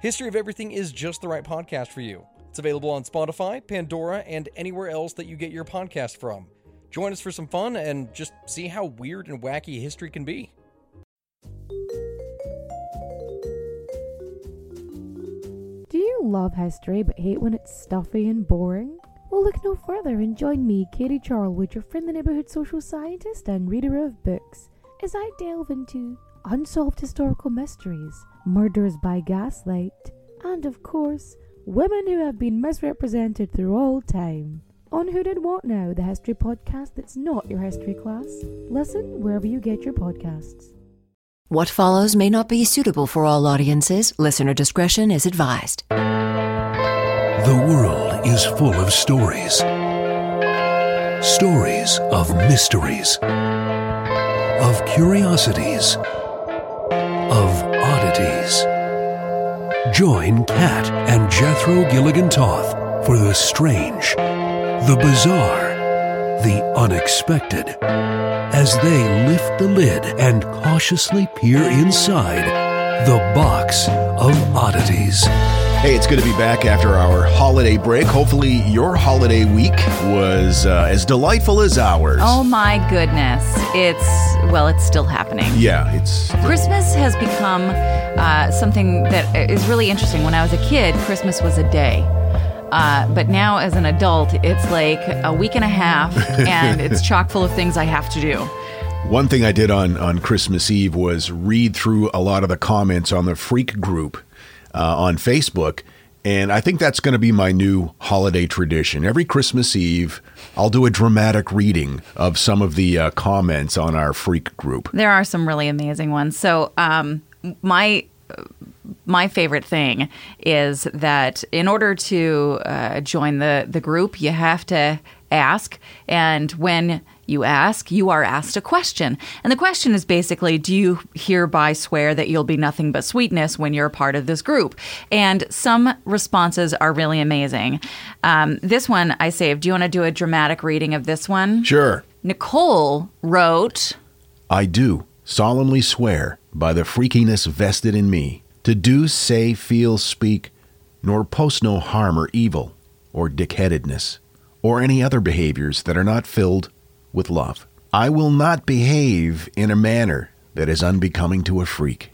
History of Everything is just the right podcast for you. It's available on Spotify, Pandora, and anywhere else that you get your podcast from. Join us for some fun and just see how weird and wacky history can be. Do you love history but hate when it's stuffy and boring? Well, look no further and join me, Katie Charlwood, your friendly neighbourhood social scientist and reader of books, as I delve into unsolved historical mysteries, murders by gaslight, and of course, women who have been misrepresented through all time. On Who Did What Now, the history podcast that's not your history class. Listen wherever you get your podcasts. What follows may not be suitable for all audiences. Listener discretion is advised. The world is full of stories. Stories of mysteries, of curiosities, of oddities. Join Kat and Jethro Gilligan Toth for the strange, the bizarre, the unexpected as they lift the lid and cautiously peer inside the box of oddities. Hey, it's good to be back after our holiday break. Hopefully, your holiday week was uh, as delightful as ours. Oh my goodness. It's, well, it's still happening. Yeah, it's Christmas has become uh, something that is really interesting. When I was a kid, Christmas was a day. Uh, but now, as an adult, it's like a week and a half, and it's chock full of things I have to do. one thing I did on on Christmas Eve was read through a lot of the comments on the Freak group uh, on Facebook, and I think that's going to be my new holiday tradition. Every Christmas Eve, I'll do a dramatic reading of some of the uh, comments on our Freak group. There are some really amazing ones. So, um, my my favorite thing is that in order to uh, join the the group, you have to ask, and when you ask, you are asked a question. And the question is basically, do you hereby swear that you'll be nothing but sweetness when you're a part of this group? And some responses are really amazing. Um, this one I saved. Do you want to do a dramatic reading of this one? Sure. Nicole wrote. I do solemnly swear by the freakiness vested in me to do, say, feel, speak, nor post no harm or evil, or dickheadedness, or any other behaviors that are not filled with love. I will not behave in a manner that is unbecoming to a freak.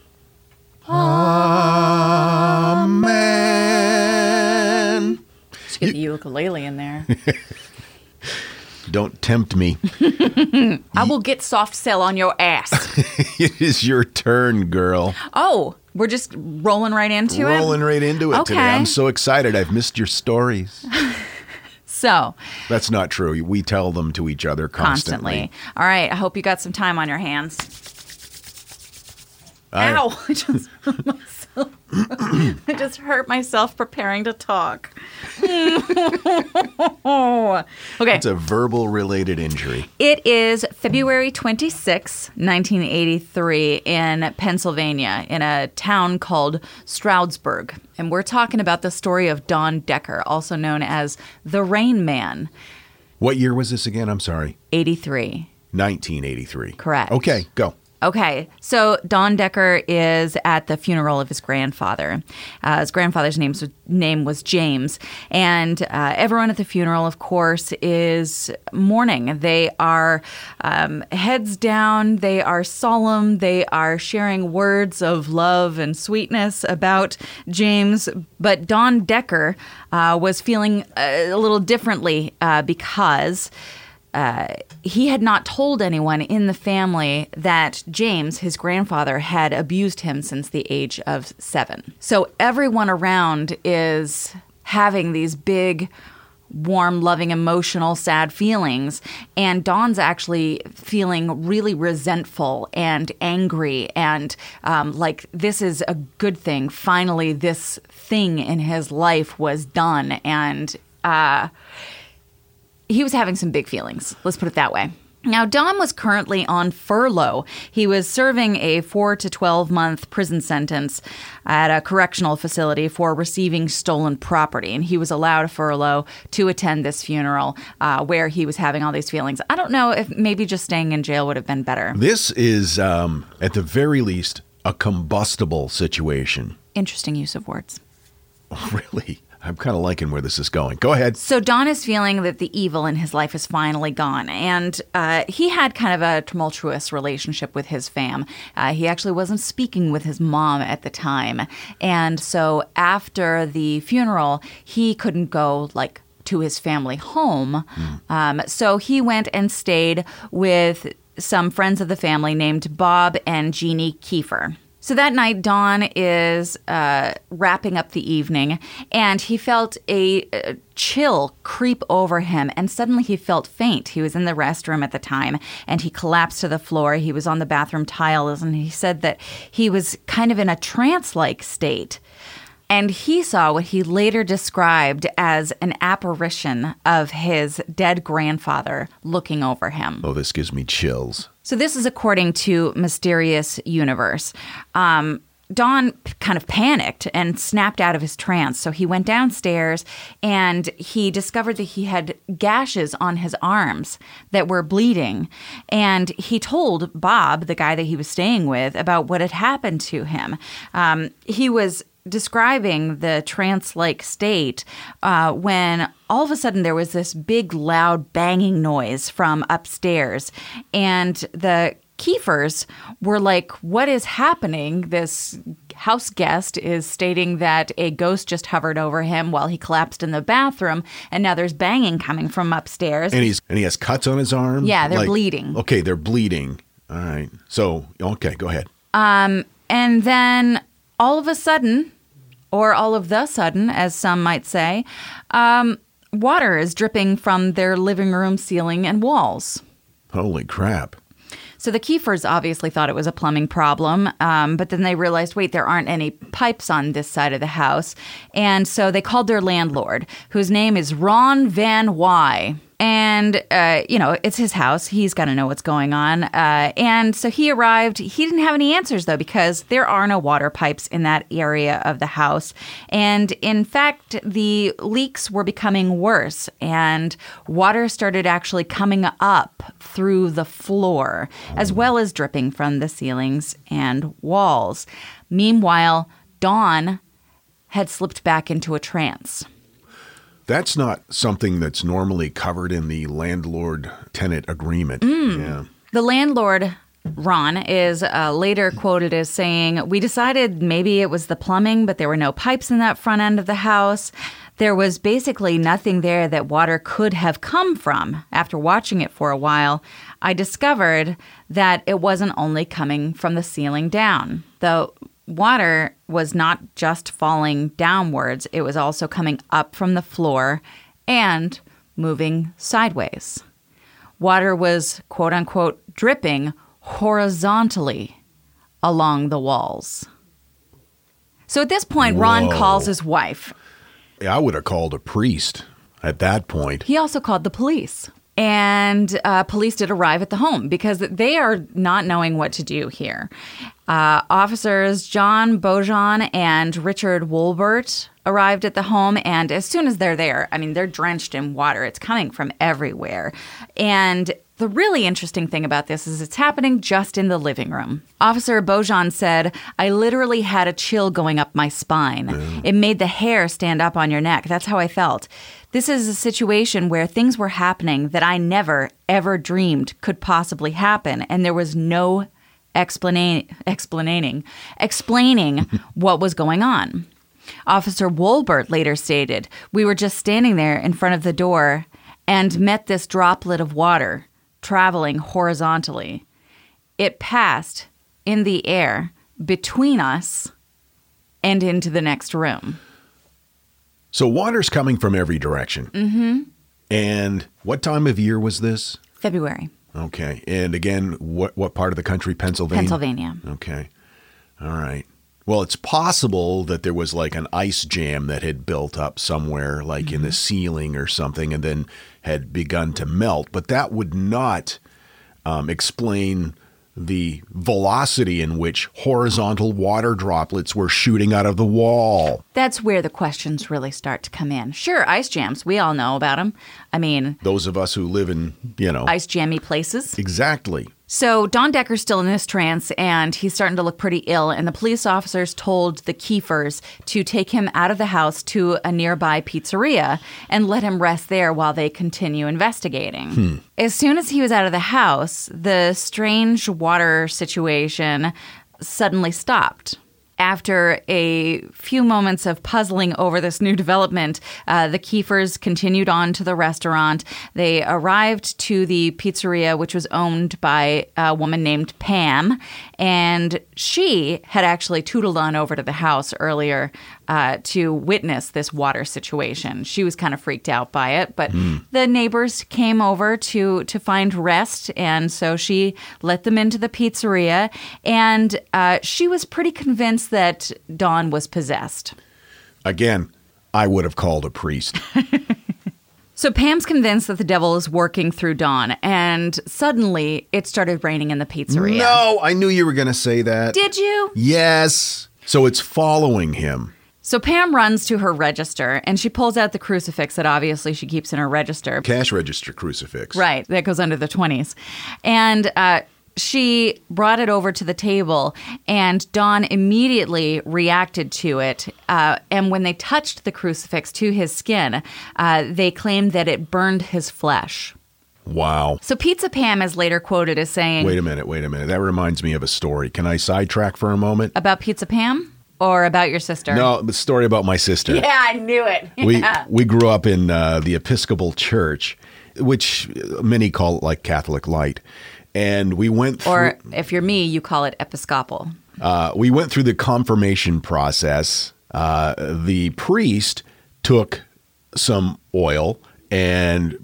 Amen. Let's get the ukulele in there. Don't tempt me. I will get soft sell on your ass. it is your turn, girl. oh, we're just rolling right into Rolling it. Rolling right into it today. Okay. I'm so excited. I've missed your stories. So That's not true. We tell them to each other constantly. constantly. All right. I hope you got some time on your hands. I- Ow! I just hurt myself. I just hurt myself preparing to talk. okay. It's a verbal related injury. It is February 26, 1983, in Pennsylvania, in a town called Stroudsburg. And we're talking about the story of Don Decker, also known as the Rain Man, What year was this again? I'm sorry. 83. 1983. Correct. Okay, go. Okay, so Don Decker is at the funeral of his grandfather. Uh, his grandfather's name was, name was James, and uh, everyone at the funeral, of course, is mourning. They are um, heads down, they are solemn, they are sharing words of love and sweetness about James. But Don Decker uh, was feeling a, a little differently uh, because uh, he had not told anyone in the family that James, his grandfather, had abused him since the age of seven. So everyone around is having these big warm, loving, emotional, sad feelings. And Don's actually feeling really resentful and angry and um, like this is a good thing. Finally, this thing in his life was done. And uh, he was having some big feelings. Let's put it that way. Now, Don was currently on furlough. He was serving a 4 to 12 month prison sentence at a correctional facility for receiving stolen property. And he was allowed a furlough to attend this funeral uh, where he was having all these feelings. I don't know if maybe just staying in jail would have been better. This is, um, at the very least, a combustible situation. Interesting use of words. Really? I'm kind of liking where this is going. Go ahead. So Don is feeling that the evil in his life is finally gone, and uh, he had kind of a tumultuous relationship with his fam. Uh, he actually wasn't speaking with his mom at the time, and so after the funeral, he couldn't go like to his family home. Um, so he went and stayed with some friends of the family named Bob and Jeannie Kiefer. So that night, Don is uh, wrapping up the evening, and he felt a, a chill creep over him, and suddenly he felt faint. He was in the restroom at the time, and he collapsed to the floor. He was on the bathroom tiles, and he said that he was kind of in a trance like state. And he saw what he later described as an apparition of his dead grandfather looking over him. Oh, this gives me chills. So this is according to Mysterious Universe. Um, Don kind of panicked and snapped out of his trance. So he went downstairs and he discovered that he had gashes on his arms that were bleeding. And he told Bob, the guy that he was staying with, about what had happened to him. Um, he was describing the trance like state uh, when all of a sudden there was this big, loud banging noise from upstairs. And the Kiefers were like, What is happening? This house guest is stating that a ghost just hovered over him while he collapsed in the bathroom, and now there's banging coming from upstairs. And he's and he has cuts on his arm. Yeah, they're bleeding. Okay, they're bleeding. All right. So okay, go ahead. Um, And then all of a sudden, or all of the sudden, as some might say, um, water is dripping from their living room ceiling and walls. Holy crap! So the Kiefers obviously thought it was a plumbing problem, um, but then they realized, wait, there aren't any pipes on this side of the house. And so they called their landlord, whose name is Ron Van Wy. And, uh, you know, it's his house. He's got to know what's going on. Uh, and so he arrived. He didn't have any answers, though, because there are no water pipes in that area of the house. And in fact, the leaks were becoming worse, and water started actually coming up through the floor, as well as dripping from the ceilings and walls. Meanwhile, Don had slipped back into a trance. That's not something that's normally covered in the landlord tenant agreement. Mm. Yeah. The landlord, Ron, is uh, later quoted as saying, We decided maybe it was the plumbing, but there were no pipes in that front end of the house. There was basically nothing there that water could have come from. After watching it for a while, I discovered that it wasn't only coming from the ceiling down. The water was not just falling downwards, it was also coming up from the floor and moving sideways. Water was, quote unquote, dripping horizontally along the walls. So at this point, Ron calls his wife. I would have called a priest at that point. He also called the police. And uh, police did arrive at the home because they are not knowing what to do here. Uh, officers John Bojan and Richard Wolbert arrived at the home, and as soon as they're there, I mean, they're drenched in water. It's coming from everywhere. And the really interesting thing about this is it's happening just in the living room. Officer Bojan said, I literally had a chill going up my spine. It made the hair stand up on your neck. That's how I felt. This is a situation where things were happening that I never, ever dreamed could possibly happen, and there was no explaining, explaining, explaining what was going on. Officer Wolbert later stated, We were just standing there in front of the door and met this droplet of water traveling horizontally. It passed in the air between us and into the next room. So water's coming from every direction. Mm-hmm. And what time of year was this? February, Okay. And again, what what part of the country? Pennsylvania. Pennsylvania. Okay. All right. Well, it's possible that there was like an ice jam that had built up somewhere, like in the ceiling or something, and then had begun to melt. But that would not um, explain the velocity in which horizontal water droplets were shooting out of the wall. That's where the questions really start to come in. Sure, ice jams, we all know about them. I mean, Those of us who live in, you know, ice jammy places. exactly. So Don Decker's still in this trance and he's starting to look pretty ill. And the police officers told the Kiefers to take him out of the house to a nearby pizzeria and let him rest there while they continue investigating. Hmm. As soon as he was out of the house, the strange water situation suddenly stopped. After a few moments of puzzling over this new development, uh, the Kiefers continued on to the restaurant. They arrived to the pizzeria, which was owned by a woman named Pam, and she had actually tootled on over to the house earlier uh, to witness this water situation. She was kind of freaked out by it, but the neighbors came over to to find rest, and so she let them into the pizzeria, and uh, she was pretty convinced that Don was possessed. Again, I would have called a priest. So Pam's convinced that the devil is working through Don, and suddenly it started raining in the pizzeria. No, I knew you were going to say that. Did you? Yes. So it's following him. So Pam runs to her register and she pulls out the crucifix that obviously she keeps in her register. Cash register crucifix. Right, that goes under the 20s. And uh, she brought it over to the table, and Don immediately reacted to it. Uh, and when they touched the crucifix to his skin, uh, they claimed that it burned his flesh. Wow. So Pizza Pam is later quoted as saying Wait a minute, wait a minute. That reminds me of a story. Can I sidetrack for a moment? about Pizza Pam or about your sister. No, the story about my sister. Yeah, I knew it. We Yeah. we grew up in uh, the Episcopal Church, which many call it like Catholic light. And we went through or if you're me, you call it Episcopal. Uh, we went through the confirmation process. Uh, the priest took some oil and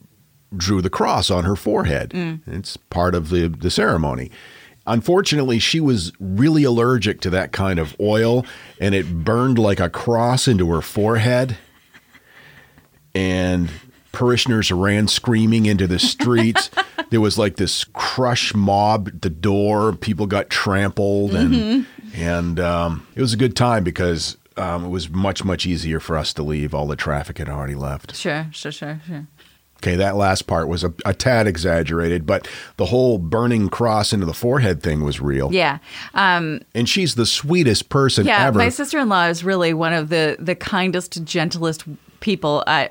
drew the cross on her forehead. It's part of the, the ceremony. Unfortunately, she was really allergic to that kind of oil, and it burned like a cross into her forehead. And parishioners ran screaming into the streets. there was like this crush mob at the door. People got trampled, and and um, it was a good time because um, it was much much easier for us to leave. All the traffic had already left. Sure, sure, sure, sure. Okay, that last part was a, a tad exaggerated, but the whole burning cross into the forehead thing was real. Yeah. Um, And she's the sweetest person yeah, ever. my sister-in-law is really one of the the kindest, gentlest people I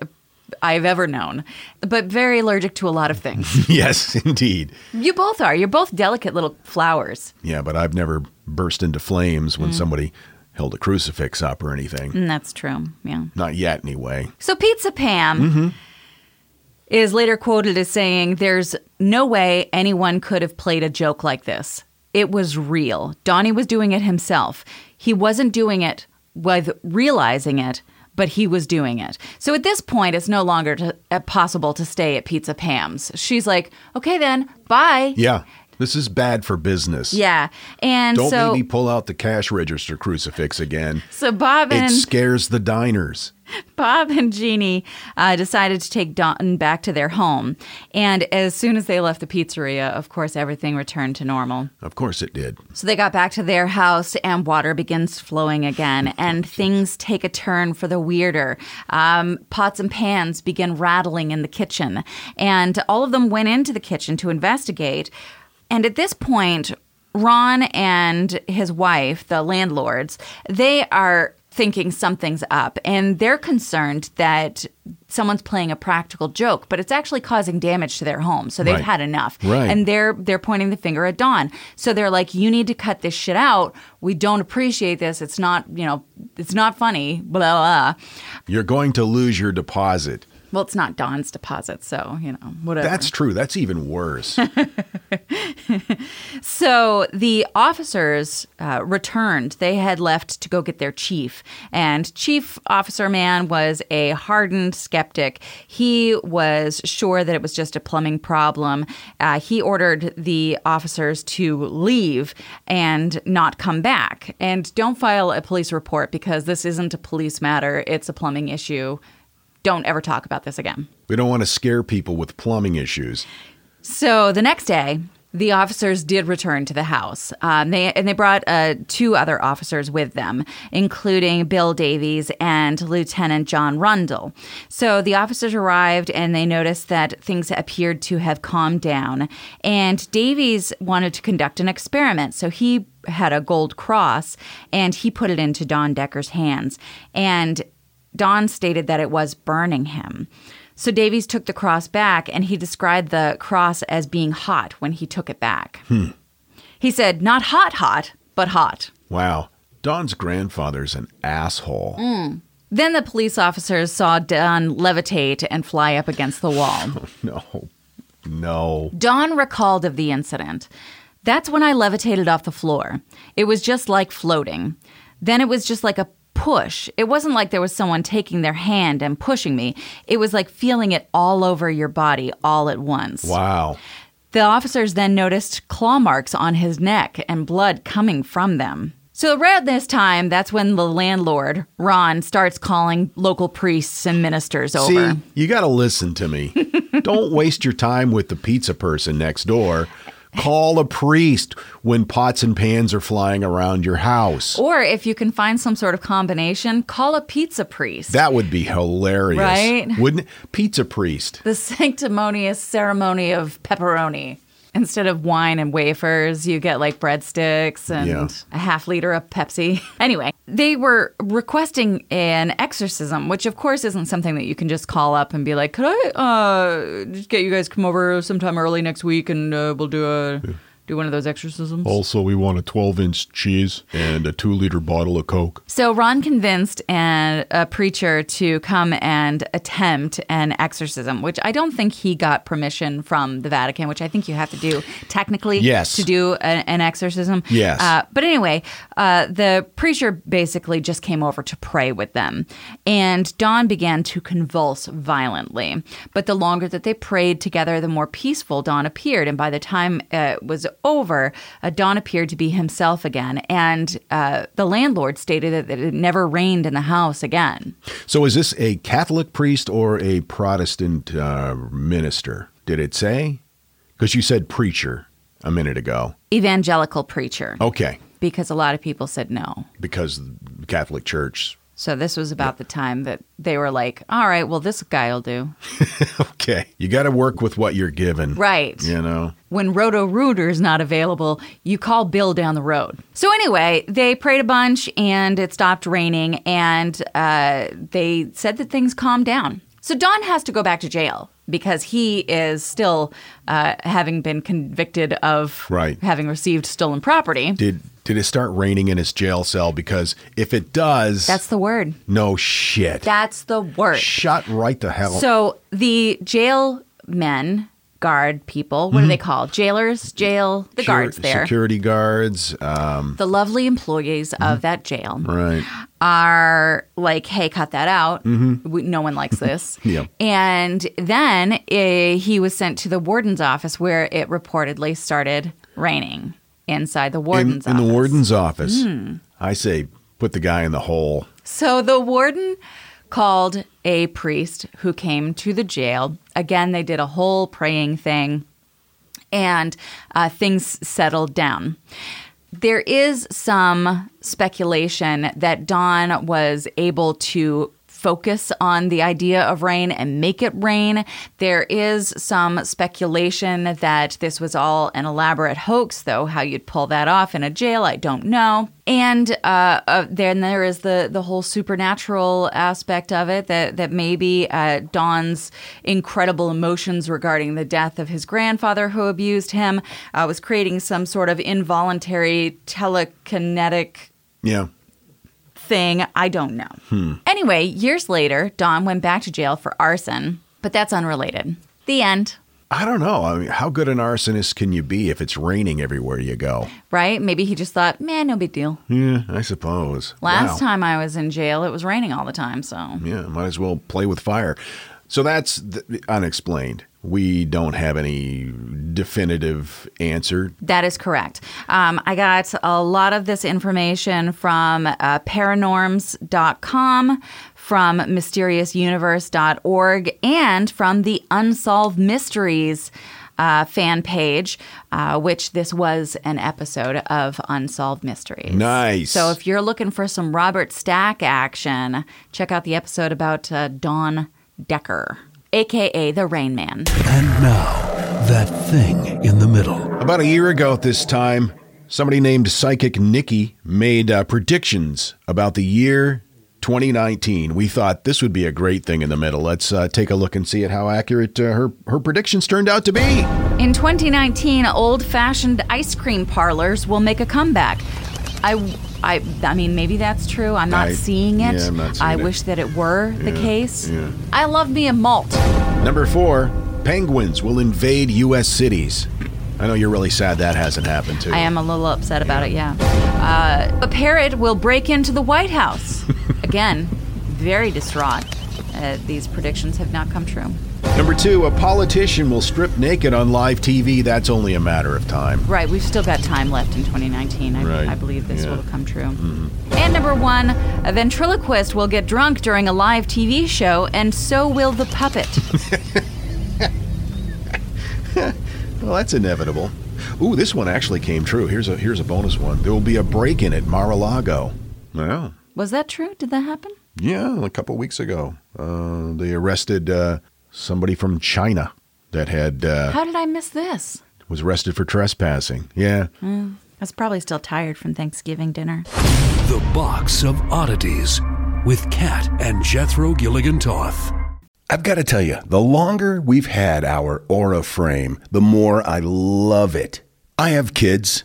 I've ever known, but very allergic to a lot of things. yes, indeed. you both are. You're both delicate little flowers. Yeah, but I've never burst into flames Mm. when somebody held a crucifix up or anything. And that's true. Yeah. Not yet, anyway. So Pizza Pam is later quoted as saying, "There's no way anyone could have played a joke like this. It was real. Donnie was doing it himself. He wasn't doing it with realizing it." But he was doing it. So at this point, it's no longer to, uh, possible to stay at Pizza Pam's. She's like, okay, then, bye. Yeah, this is bad for business. Yeah. And Don't so, maybe pull out the cash register crucifix again. so Bob and It scares the diners. Bob and Jeannie uh, decided to take Don back to their home. And as soon as they left the pizzeria, of course, everything returned to normal. Of course it did. So they got back to their house, and water begins flowing again, and things take a turn for the weirder. Um, pots and pans begin rattling in the kitchen, and all of them went into the kitchen to investigate. And at this point, Ron and his wife, the landlords, they are thinking something's up and they're concerned that someone's playing a practical joke but it's actually causing damage to their home so they've Right. had enough Right. and they're they're pointing the finger at Don. So they're like, "You need to cut this shit out. We don't appreciate this. It's not, you know, it's not funny." Blah blah. You're going to lose your deposit. Well, it's not Don's deposit, so, you know, whatever. That's true. That's even worse. So the officers uh, returned. They had left to go get their chief. And Chief Officer Man was a hardened skeptic. He was sure that it was just a plumbing problem. Uh, he ordered the officers to leave and not come back. And don't file a police report because this isn't a police matter, it's a plumbing issue. Don't ever talk about this again. we don't want to scare people with plumbing issues. So the next day, the officers did return to the house. Um, they and they brought uh, two other officers with them, including Bill Davies and Lieutenant John Rundle. So the officers arrived and they noticed that things appeared to have calmed down. And Davies wanted to conduct an experiment, so he had a gold cross and he put it into Don Decker's hands. And Don stated that it was burning him. So Davies took the cross back and he described the cross as being hot when he took it back. Hmm. He said, not hot, hot, but hot. Wow. Don's grandfather's an asshole. Hmm. Then the police officers saw Don levitate and fly up against the wall. No. No. Don recalled of the incident. That's when I levitated off the floor. It was just like floating. Then it was just like a push. It wasn't like there was someone taking their hand and pushing me. It was like feeling it all over your body all at once. Wow. The officers then noticed claw marks on his neck and blood coming from them. So, around this time, that's when the landlord, Ron, starts calling local priests and ministers over. See, you got to listen to me. Don't waste your time with the pizza person next door. Call a priest when pots and pans are flying around your house. Or if you can find some sort of combination, call a pizza priest. That would be hilarious. Right? Wouldn't it? Pizza priest. the sanctimonious ceremony of pepperoni. Instead of wine and wafers, you get like breadsticks and Yeah. a half liter of Pepsi. Anyway, they were requesting an exorcism, which of course isn't something that you can just call up and be like, "Could I uh, just get you guys come over sometime early next week and uh, we'll do a do one of those exorcisms?" Also, we want a 12 inch cheese and a two liter bottle of Coke. So Ron convinced an, a preacher to come and attempt an exorcism, which I don't think he got permission from the Vatican, which I think you have to do technically Yes. to do a, an exorcism. Yes. Uh, but anyway, uh, the preacher basically just came over to pray with them, and Don began to convulse violently. But the longer that they prayed together, the more peaceful Don appeared, and by the time uh, it was over, uh, Don appeared to be himself again, and uh, the landlord stated that, that it never rained in the house again. So, is this a Catholic priest or a Protestant uh, minister? Did it say? Because you said preacher a minute ago. Evangelical preacher, Okay. because a lot of people said no. Because the Catholic Church. So this was about the time that they were like, "All right, well, this guy will do." Okay. You got to work with what you're given. Right. You know? when Roto Rooter is not available, you call Bill down the road. So anyway, they prayed a bunch and it stopped raining, and uh, they said that things calmed down. So Don has to go back to jail because he is still uh, having been convicted of Right. having received stolen property. Did did it start raining in his jail cell? Because if it does, That's the word. no shit. That's the word. Shut right the hell. So the jail men, guard people, what are they called? Jailers, jail, the guards there. Security guards. Um, the lovely employees of that jail right. are like, hey, cut that out. We, no one likes this. Yeah. And then eh, he was sent to the warden's office where it reportedly started raining inside the warden's in office. Hmm. the warden's office. I say put the guy in the hole. So the warden called a priest who came to the jail. Again, they did a whole praying thing and uh, things settled down. There is some speculation that Don was able to focus on the idea of rain and make it rain. There is some speculation that this was all an elaborate hoax, though. How you'd pull that off in a jail, I don't know. And uh, uh, then there is the the whole supernatural aspect of it that that maybe uh, Don's incredible emotions regarding the death of his grandfather who abused him was creating some sort of involuntary telekinetic Yeah. Thing. I don't know. Anyway, years later, Don went back to jail for arson. But that's unrelated. The end. I don't know. I mean, how good an arsonist can you be if it's raining everywhere you go? Right? Maybe he just thought, man, no big deal. Yeah, I suppose. Last Wow. time I was in jail, it was raining all the time. So Yeah, might as well play with fire. So that's the unexplained. We don't have any definitive answer. that is correct. Um, I got a lot of this information from uh, paranorms.com, from mysteriousuniverse.org, and from the Unsolved Mysteries. Uh, fan page, uh, which this was an episode of Unsolved Mysteries. Nice. So if you're looking for some Robert Stack action, check out the episode about uh, Don Decker, aka the Rain Man. And now, that thing in the middle. About a year ago at this time, somebody named Psychic Nikki made uh, predictions about the year 2019. We thought this would be a great thing in the middle. Let's uh, take a look and see at how accurate uh, her her predictions turned out to be. In 2019, old-fashioned ice cream parlors will make a comeback. I, I, I mean, maybe that's true. I'm not I- seeing it. yeah, I'm not I it. wish that it were the case. yeah. I love me a malt. Number four, penguins will invade U.S. cities. I know you're really sad that hasn't happened too. I am a little upset about it. Yeah. Uh, a parrot will break into the White House. Again, very distraught. Uh, these predictions have not come true. Number two, a politician will strip naked on live TV. That's only a matter of time. Right, we've still got time left in 2019. I, Right, I believe this yeah. will come true. And number one, a ventriloquist will get drunk during a live TV show, and so will the puppet. Well, that's inevitable. Ooh, this one actually came true. Here's a here's a bonus one. There will be a break-in at Mar-a-Lago. Well, Was that true? Did that happen? yeah, a couple weeks ago, uh, they arrested uh, somebody from China that had uh, How did I miss this? was arrested for trespassing. Yeah, I was probably still tired from Thanksgiving dinner. The Box of Oddities with Kat and Jethro Gilligan Toth. I've got to tell you, the longer we've had our Aura frame, the more I love it. I have kids,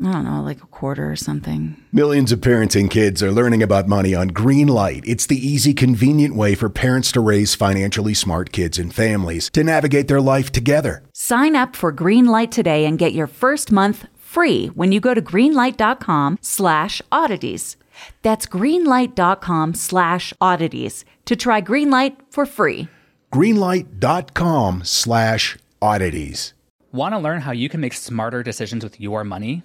I don't know, like a quarter or something. Millions of parenting kids are learning about money on Greenlight. It's the easy, convenient way for parents to raise financially smart kids and families to navigate their life together. Sign up for Greenlight today and get your first month free when you go to greenlight.com slash oddities. That's greenlight.com slash oddities to try Greenlight for free. Greenlight.com slash oddities. Want to learn how you can make smarter decisions with your money?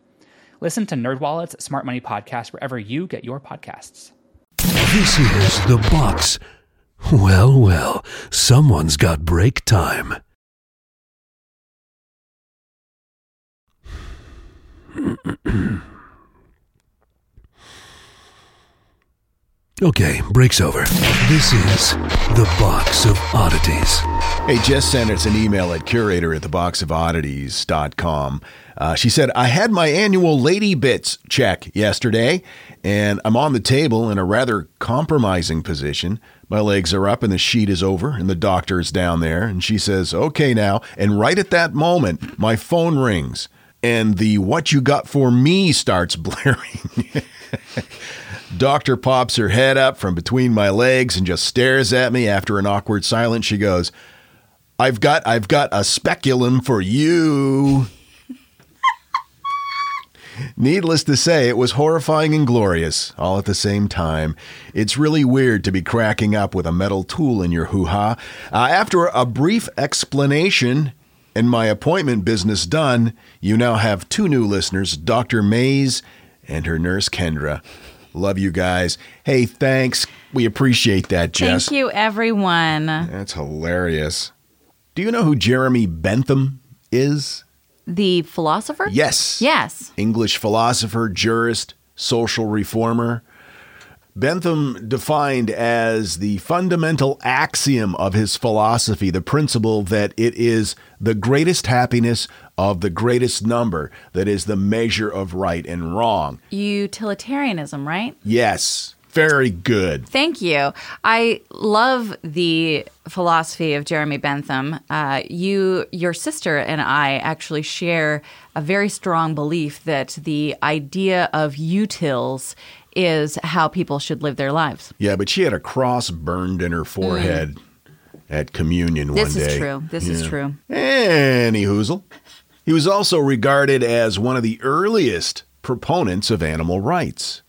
Listen to NerdWallet's Smart Money Podcast wherever you get your podcasts. This is The Box. Well, well, someone's got break time. Okay, break's over. This is The Box of Oddities. Hey, Jess sent us an email at curator at theboxofoddities.com. Uh, she said, I had my annual Lady Bits check yesterday, and I'm on the table in a rather compromising position. My legs are up and the sheet is over, and the doctor is down there. And she says, Okay, now. And right at that moment, my phone rings, and the What You Got For Me starts blaring. Doctor pops her head up from between my legs and just stares at me after an awkward silence. She goes, I've got I've got a speculum for you. Needless to say, it was horrifying and glorious, all at the same time. It's really weird to be cracking up with a metal tool in your hoo ha. Uh, after a brief explanation and my appointment business done, you now have two new listeners Dr. Mays and her nurse Kendra. Love you guys. Hey, thanks. We appreciate that, Jess. Thank you, everyone. That's hilarious. Do you know who Jeremy Bentham is? The philosopher? Yes. Yes. English philosopher, jurist, social reformer. Bentham defined as the fundamental axiom of his philosophy the principle that it is the greatest happiness of the greatest number that is the measure of right and wrong. Utilitarianism, right? Yes, very good. Thank you. I love the philosophy of Jeremy Bentham. Uh, you, your sister, and I actually share a very strong belief that the idea of utils is how people should live their lives. Yeah, but she had a cross burned in her forehead at communion Mm. This one day. This is true. This is true. Any hoozle. He was also regarded as one of the earliest proponents of animal rights.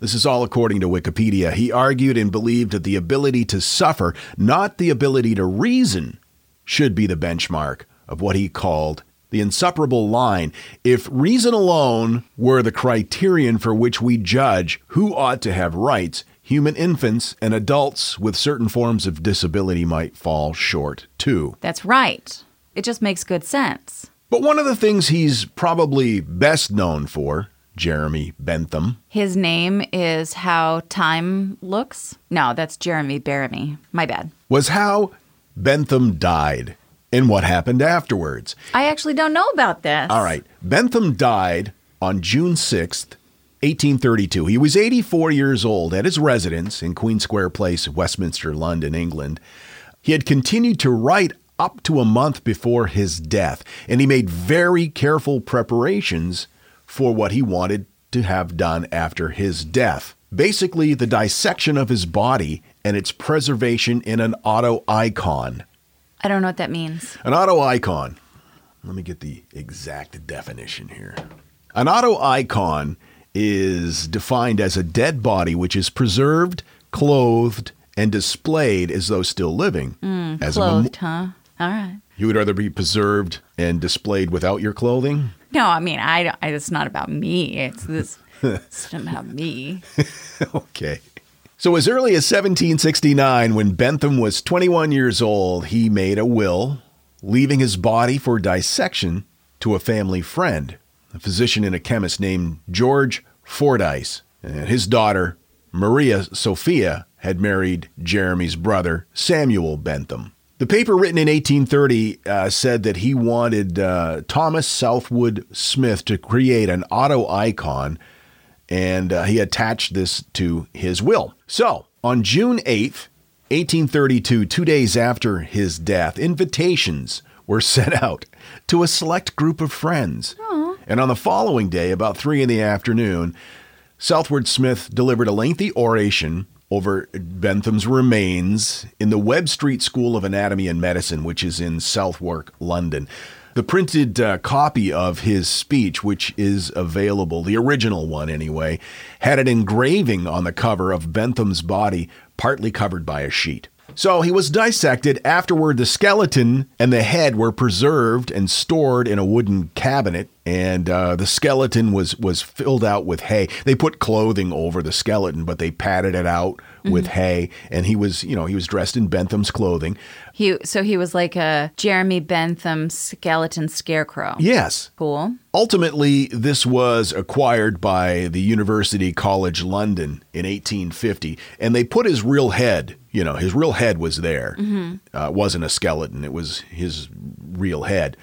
This is all according to Wikipedia. He argued and believed that the ability to suffer, not the ability to reason, should be the benchmark of what he called the insuperable line. If reason alone were the criterion for which we judge who ought to have rights, human infants and adults with certain forms of disability might fall short too. That's right. It just makes good sense. But one of the things he's probably best known for, Jeremy Bentham, His name is How Time Looks. No, that's Jeremy Bearimy. My bad. was how Bentham died and what happened afterwards. I actually don't know about this. All right. Bentham died on June 6th, 1832. He was 84 years old at his residence in Queen Square Place, Westminster, London, England. He had continued to write up to a month before his death, and he made very careful preparations for what he wanted to have done after his death. Basically, the dissection of his body and its preservation in an auto icon. I don't know what that means. An auto icon. Let me get the exact definition here. An auto icon is defined as a dead body which is preserved, clothed, and displayed as though still living. Hmm, as a mem- Clothed, huh? All right. you would rather be preserved and displayed without your clothing? No, I mean, I, I it's not about me. It's this. it's not about me. Okay. So, as early as 1769, when Bentham was 21 years old, he made a will, leaving his body for dissection to a family friend, a physician and a chemist named George Fordyce. And his daughter, Maria Sophia, had married Jeremy's brother, Samuel Bentham. The paper written in 1830 uh, said that he wanted uh, Thomas Southwood Smith to create an auto icon and uh, he attached this to his will. So, on June 8th, 1832, two days after his death, invitations were sent out to a select group of friends. And on the following day, about 3 in the afternoon, Southwood Smith delivered a lengthy oration over Bentham's remains in the Webb Street School of Anatomy and Medicine, which is in Southwark, London. The printed uh, copy of his speech, which is available, the original one anyway, had an engraving on the cover of Bentham's body, partly covered by a sheet. So he was dissected. Afterward, the skeleton and the head were preserved and stored in a wooden cabinet, and uh, the skeleton was was filled out with hay. They put clothing over the skeleton, but they padded it out with hay. And he was, you know, he was dressed in Bentham's clothing. He so he was like a Jeremy Bentham skeleton scarecrow. Yes, Cool. Ultimately, this was acquired by the University College London in 1850, and they put his real head. You know, his real head was there. Uh, it wasn't a skeleton; it was his real head.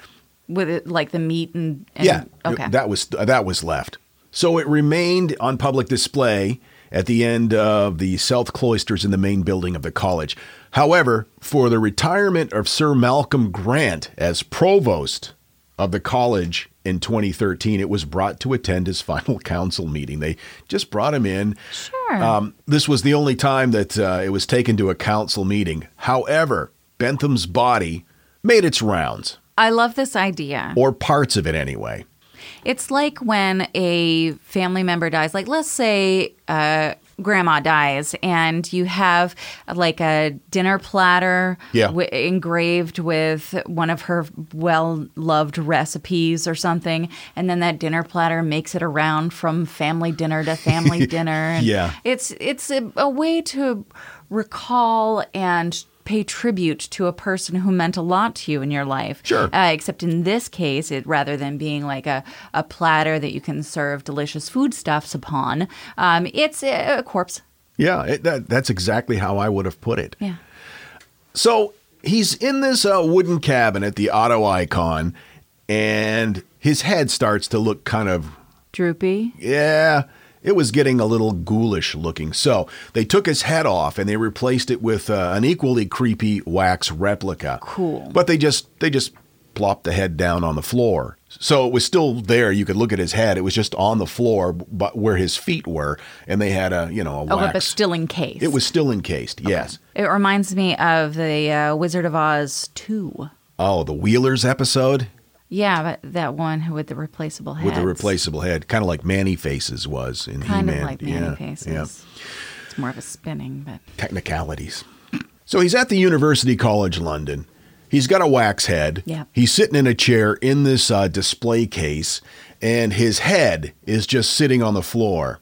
With it like the meat and, and yeah, Okay. that was that was left. So it remained on public display at the end of the south cloisters in the main building of the college. However, for the retirement of Sir Malcolm Grant as provost of the college in 2013, it was brought to attend his final council meeting. They just brought him in. Sure. Um, this was the only time that uh, it was taken to a council meeting. However, Bentham's body made its rounds, I love this idea. or parts of it anyway. It's like when a family member dies, like let's say uh, grandma dies, and you have like a dinner platter Yeah. wi- engraved with one of her well loved recipes or something, and then that dinner platter makes it around from family dinner to family dinner. And Yeah. It's, it's a, a way to recall and pay tribute to a person who meant a lot to you in your life. Sure. Uh, except in this case, it rather than being like a, a platter that you can serve delicious foodstuffs upon, um, it's a, a corpse. Yeah, it, that, that's exactly how I would have put it. Yeah. So he's in this uh, wooden cabinet, the auto icon, and his head starts to look kind of, Droopy. yeah, it was getting a little ghoulish looking. So they took his head off and they replaced it with uh, an equally creepy wax replica. Cool. But they just they just plopped the head down on the floor. So it was still there. You could look at his head. It was just on the floor, but where his feet were, and they had a you know a Oh, wax. but still encased. it was still encased. Yes. It reminds me of the uh, Wizard of Oz 2. Oh, the Wheelers episode Yeah, but that one with the replaceable head. with the replaceable head, kind of like Man-E-Faces was in Kind He-Man. of like Manny yeah, Faces. Yeah. It's more of a spinning, but Technicalities. So he's at the University College London. He's got a wax head. Yeah. He's sitting in a chair in this uh, display case, and his head is just sitting on the floor.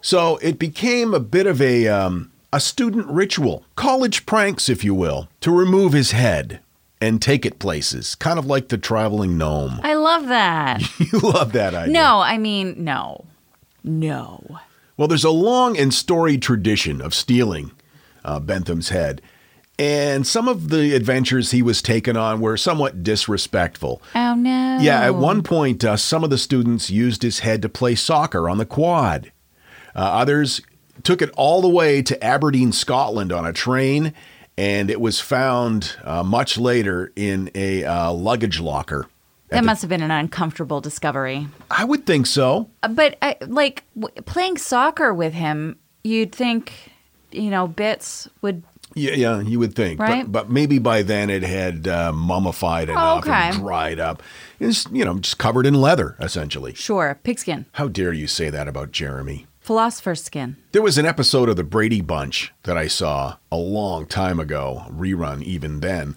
So it became a bit of a um, a student ritual, college pranks, if you will, to remove his head and take it places, kind of like the traveling gnome. I love that. you love that idea. no, I mean, no. No. Well, there's a long and storied tradition of stealing uh, Bentham's head, and some of the adventures he was taken on were somewhat disrespectful. Oh, no. Yeah, at one point, uh, some of the students used his head to play soccer on the quad. Uh, others took it all the way to Aberdeen, Scotland on a train, and it was found uh, much later in a uh, luggage locker. That must have been an uncomfortable discovery. I would think so. Uh, But uh, like w- playing soccer with him, you'd think, you know, bits would Yeah, yeah, you would think, Right? But, but maybe by then it had uh, mummified enough okay. and dried up. It's you know just covered in leather essentially. Sure, pigskin, How dare you say that about Jeremy? Philosopher's skin. There was an episode of the Brady Bunch that I saw a long time ago, rerun even then.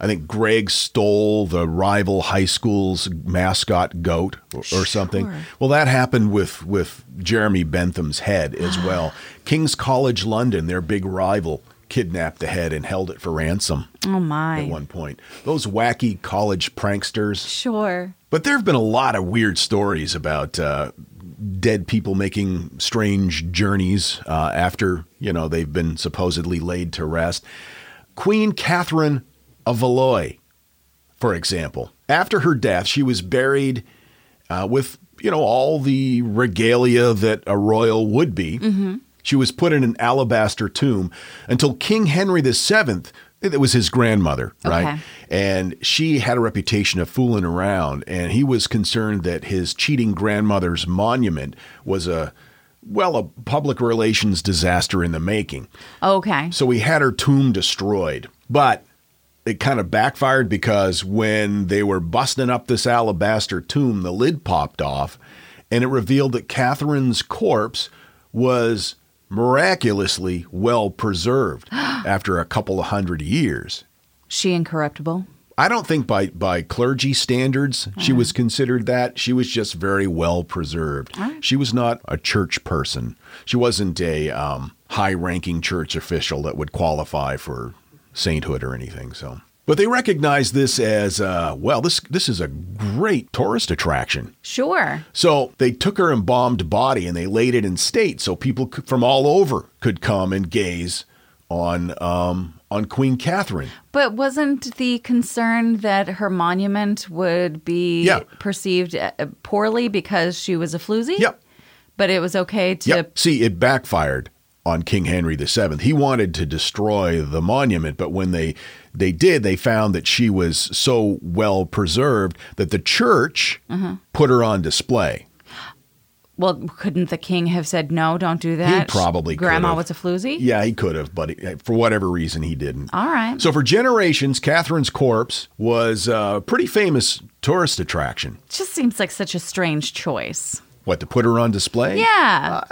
I think Greg stole the rival high school's mascot goat or, or something. Well, that happened with with Jeremy Bentham's head as well. King's College London, their big rival, kidnapped the head and held it for ransom Oh my. at one point. Those wacky college pranksters. Sure. But there have been a lot of weird stories about uh, dead people making strange journeys uh, after you know they've been supposedly laid to rest. Queen Catherine of Valois, for example, after her death, she was buried uh, with you know all the regalia that a royal would be. She was put in an alabaster tomb until King Henry VII. It was his grandmother, right? Okay. And she had a reputation of fooling around, and he was concerned that his cheating grandmother's monument was a, well, a public relations disaster in the making. Okay. So he had her tomb destroyed. But it kind of backfired because when they were busting up this alabaster tomb, the lid popped off and it revealed that Catherine's corpse was miraculously well preserved after a couple of hundred years. She incorruptible. I don't think by by clergy standards she was considered that. She was just very well preserved. She was not a church person. She wasn't a um, high ranking church official that would qualify for sainthood or anything. So, but they recognize this as uh, well. This this is a great tourist attraction. Sure. So they took her embalmed body and they laid it in state so people from all over could come and gaze on um, on Queen Catherine. But wasn't the concern that her monument would be Yeah. perceived uh, poorly because she was a floozy? Yep. But it was okay to. Yep. See, it backfired on King Henry VII. He wanted to destroy the monument, but when they they did, they found that she was so well preserved that the church Mm-hmm. put her on display. Well, couldn't the king have said no? Don't do that. He probably Grandma could've. was a floozy. Yeah, he could have, but he, for whatever reason, he didn't. All right. So for generations, Catherine's corpse was a pretty famous tourist attraction. just seems like such a strange choice. What to put her on display? Yeah.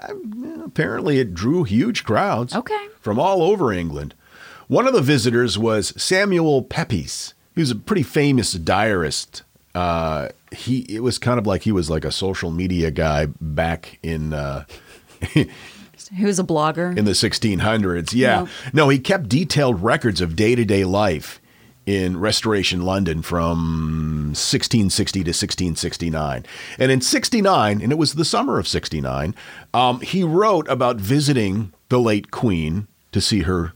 Apparently, it drew huge crowds. Okay. From all over England. One of the visitors was Samuel Pepys. He was a pretty famous diarist. Uh, he it was kind of like he was like a social media guy back in uh, He was a blogger. in the 1600s. Yeah. No. No, he kept detailed records of day to day life in Restoration London from 1660 to 1669. And in 69, and it was the summer of 69, um, he wrote about visiting the late Queen to see her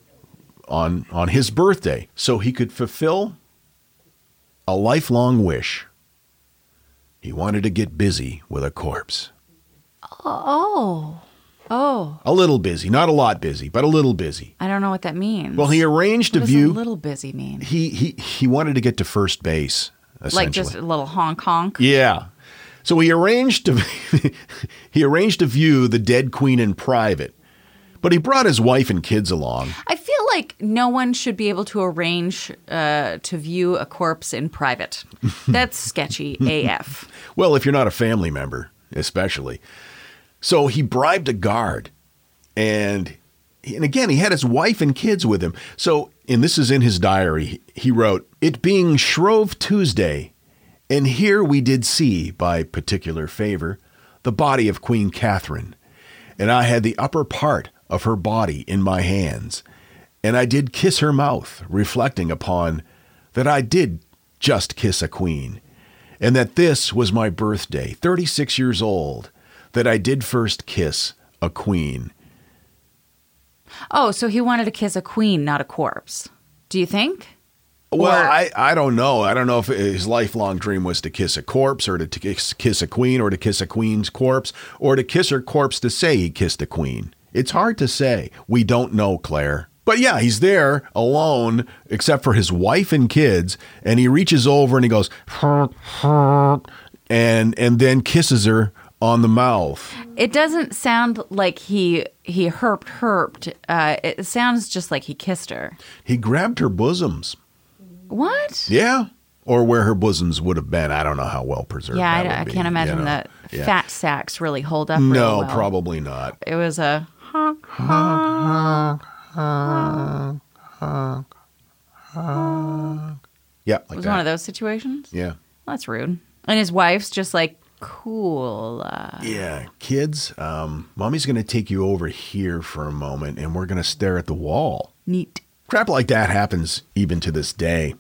on, on his birthday so he could fulfill a lifelong wish. He wanted to get busy with a corpse. oh. Oh. A little busy, not a lot busy, but a little busy. I don't know what that means. Well, he arranged what a does view. a little busy mean? he he he wanted to get to first base. Like just a little honk honk. yeah. So he arranged to he arranged to view the dead queen in private, but he brought his wife and kids along. I feel like no one should be able to arrange uh, to view a corpse in private. That's sketchy AF. Well, if you're not a family member, especially. So he bribed a guard, and and again he had his wife and kids with him. So, and this is in his diary. He wrote, "It being Shrove Tuesday, and here we did see, by particular favor, the body of Queen Catherine, and I had the upper part of her body in my hands, and I did kiss her mouth, reflecting upon that I did just kiss a queen, and that this was my birthday, 36 years old, that I did first kiss a queen. Oh, so he wanted to kiss a queen, not a corpse. Do you think? Well, Or- I, I don't know. I don't know if his lifelong dream was to kiss a corpse or to, kiss, kiss a queen or to kiss a queen's corpse or to kiss her corpse to say he kissed a queen. It's hard to say. We don't know, Claire. But yeah, he's there alone except for his wife and kids and he reaches over and he goes and and then kisses her on the mouth. It doesn't sound like he he herped herped. Uh, it sounds just like he kissed her. He grabbed her bosoms. What? Yeah. Or where her bosoms would have been. I don't know how well preserved. Yeah, that I, I be, can't you imagine know. that Yeah. fat sacks really hold up. really No, well. probably not. It was a Yeah, it was that. one of those situations. Yeah. That's rude. And his wife's just like cool. Uh, Yeah, kids, um, mommy's going to take you over here for a moment and we're going to stare at the wall. neat. Crap like that happens even to this day.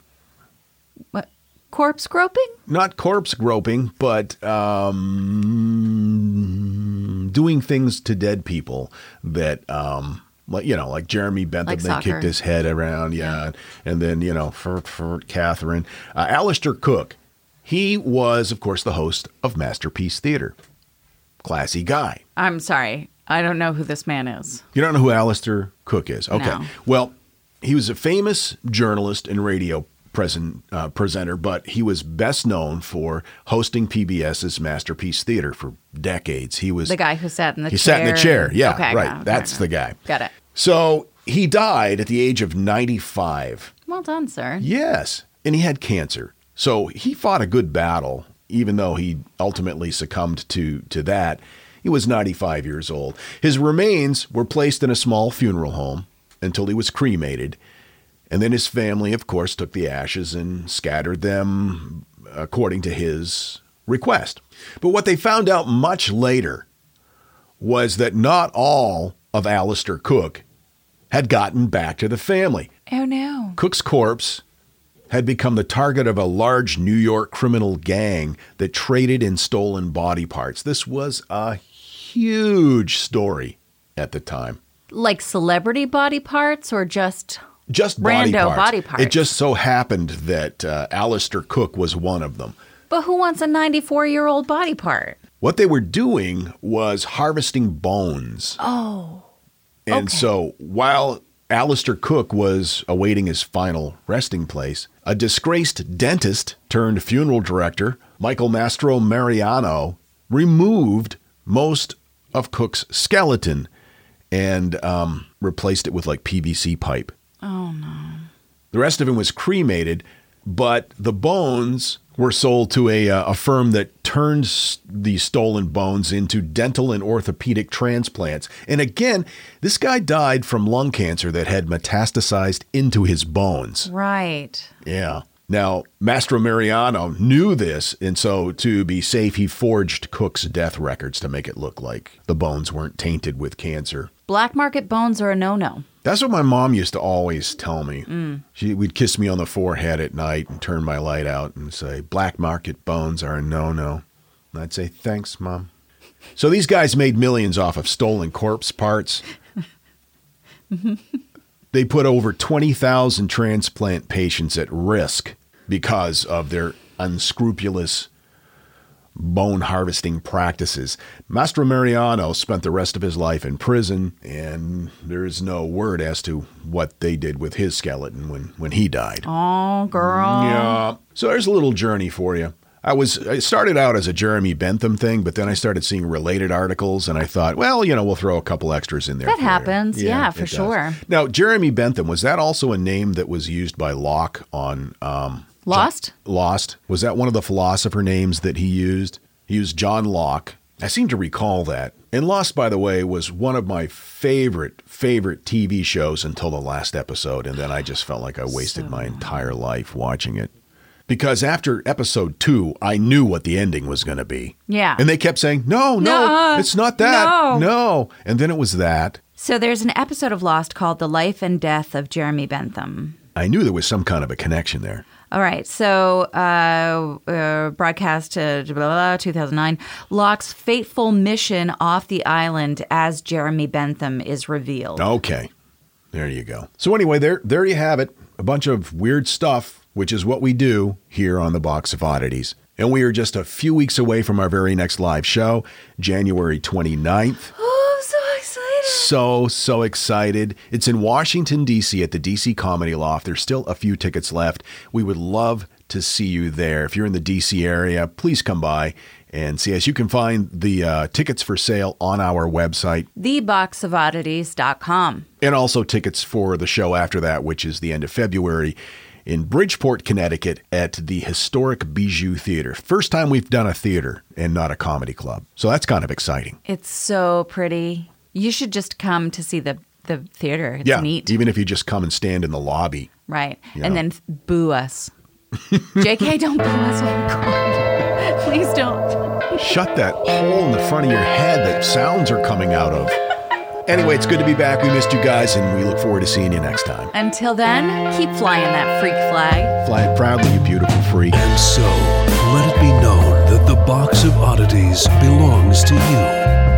What? Corpse groping? Not corpse groping, but um, doing things to dead people that, um, like you know, like Jeremy Bentham, Like they soccer. kicked his head around, yeah, and then you know, for for Catherine, uh, Alistair Cooke, he was, of course, the host of Masterpiece Theater. Classy guy. I'm sorry. I don't know who this man is. You don't know who Alistair Cooke is? Okay. No. Well, he was a famous journalist and radio present, uh, presenter, but he was best known for hosting PBS's Masterpiece Theater for decades. He was The guy who sat in the he chair. sat in the chair. Yeah, Okay, right. it, That's the guy. Got it. So he died at the age of 95. Well done, sir. Yes. And he had cancer. So he fought a good battle, even though he ultimately succumbed to, to that. He was 95 years old. His remains were placed in a small funeral home until he was cremated. And then his family, of course, took the ashes and scattered them according to his request. But what they found out much later was that not all of Alistair Cooke had gotten back to the family. Oh no. Cooke's corpse had become the target of a large New York criminal gang that traded in stolen body parts. This was a huge story at the time. Like celebrity body parts or just Just body Rando parts. body parts. It just so happened that uh, Alistair Cooke was one of them. But who wants a 94 year old body part? What they were doing was harvesting bones. Oh. And Okay. so while Alistair Cooke was awaiting his final resting place, a disgraced dentist turned funeral director, Michael Mastromarino, removed most of Cooke's skeleton and um, replaced it with like PVC pipe. Oh no. The rest of him was cremated, but the bones were sold to a, uh, a firm that turns the stolen bones into dental and orthopedic transplants. And again, this guy died from lung cancer that had metastasized into his bones. Right. Yeah. Now, Mastromarino knew this, and so to be safe, he forged Cooke's death records to make it look like the bones weren't tainted with cancer. Black market bones are a no no. That's what my mom used to always tell me. Mm. She would kiss me on the forehead at night and turn my light out and say, Black market bones are a no no. And I'd say, Thanks, mom. So these guys made millions off of stolen corpse parts. they put over 20,000 transplant patients at risk because of their unscrupulous bone harvesting practices. Mastromarino spent the rest of his life in prison, and there is no word as to what they did with his skeleton when, when he died. Oh, girl. Yeah. So there's a little journey for you. I was I started out as a Jeremy Bentham thing, but then I started seeing related articles, and I thought, well, you know, we'll throw a couple extras in there. That happens. Yeah, for it does. sure. Now, Jeremy Bentham was that also a name that was used by Locke on um, Lost? Lost? Was that one of the philosopher names that he used? He used John Locke. I seem to recall that. And Lost, by the way, was one of my favorite, favorite TV shows until the last episode. And then I just felt like I wasted my entire life watching it. Because after episode two, I knew what the ending was going to be. Yeah. And they kept saying, no, no, No, it's not that. no." no. And then it was that. So there's an episode of Lost called The Life and Death of Jeremy Bentham. I knew there was some kind of a connection there. All right, so uh, uh, broadcast uh, blah, blah, blah, 2009. Locke's fateful mission off the island as Jeremy Bentham is revealed. Okay. There you go. So anyway, there there you have it. A bunch of weird stuff, which is what we do here on the Box of Oddities. And we are just a few weeks away from our very next live show, January 29th. Oh, I'm so excited. So, so excited. It's in Washington, D.C. at the D.C. Comedy Loft. There's still a few tickets left. We would love to see you there. If you're in the DC area, please come by and see us. You can find the uh, tickets for sale on our website Theboxofoddities.com. and also tickets for the show after that, which is the end of February in Bridgeport, Connecticut at the Historic Bijou Theater. First time we've done a theater and not a comedy club. So that's kind of exciting. It's so pretty. You should just come to see the, the theater. It's yeah. neat. Even if you just come and stand in the lobby. Right. Yeah. And then boo us. JK, don't boo us. Oh, God. Please don't. Shut that hole in the front of your head that sounds are coming out of. Anyway, it's good to be back. We missed you guys, and we look forward to seeing you next time. Until then, keep flying that freak flag. Fly it proudly, you beautiful freak. And so, let it be known that the box of oddities belongs to you,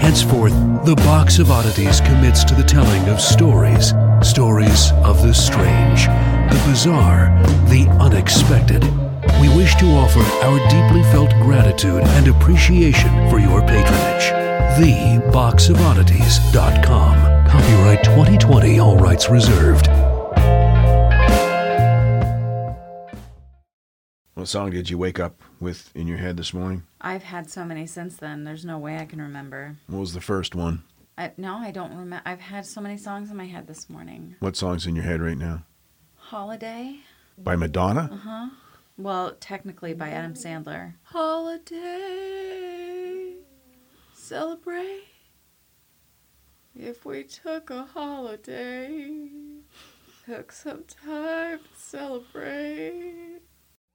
Henceforth, the Box of Oddities commits to the telling of stories. Stories of the strange, the bizarre, the unexpected. We wish to offer our deeply felt gratitude and appreciation for your patronage. TheBoxOfOddities.com. Copyright 2020, all rights reserved. What song did you wake up with in your head this morning? I've had so many since then. There's no way I can remember. What was the first one? I, no, I don't remember. I've had so many songs in my head this morning. What song's in your head right now? Holiday? By Madonna? Uh huh. Well, technically by Adam Sandler. Holiday. Celebrate. If we took a holiday, took some time to celebrate.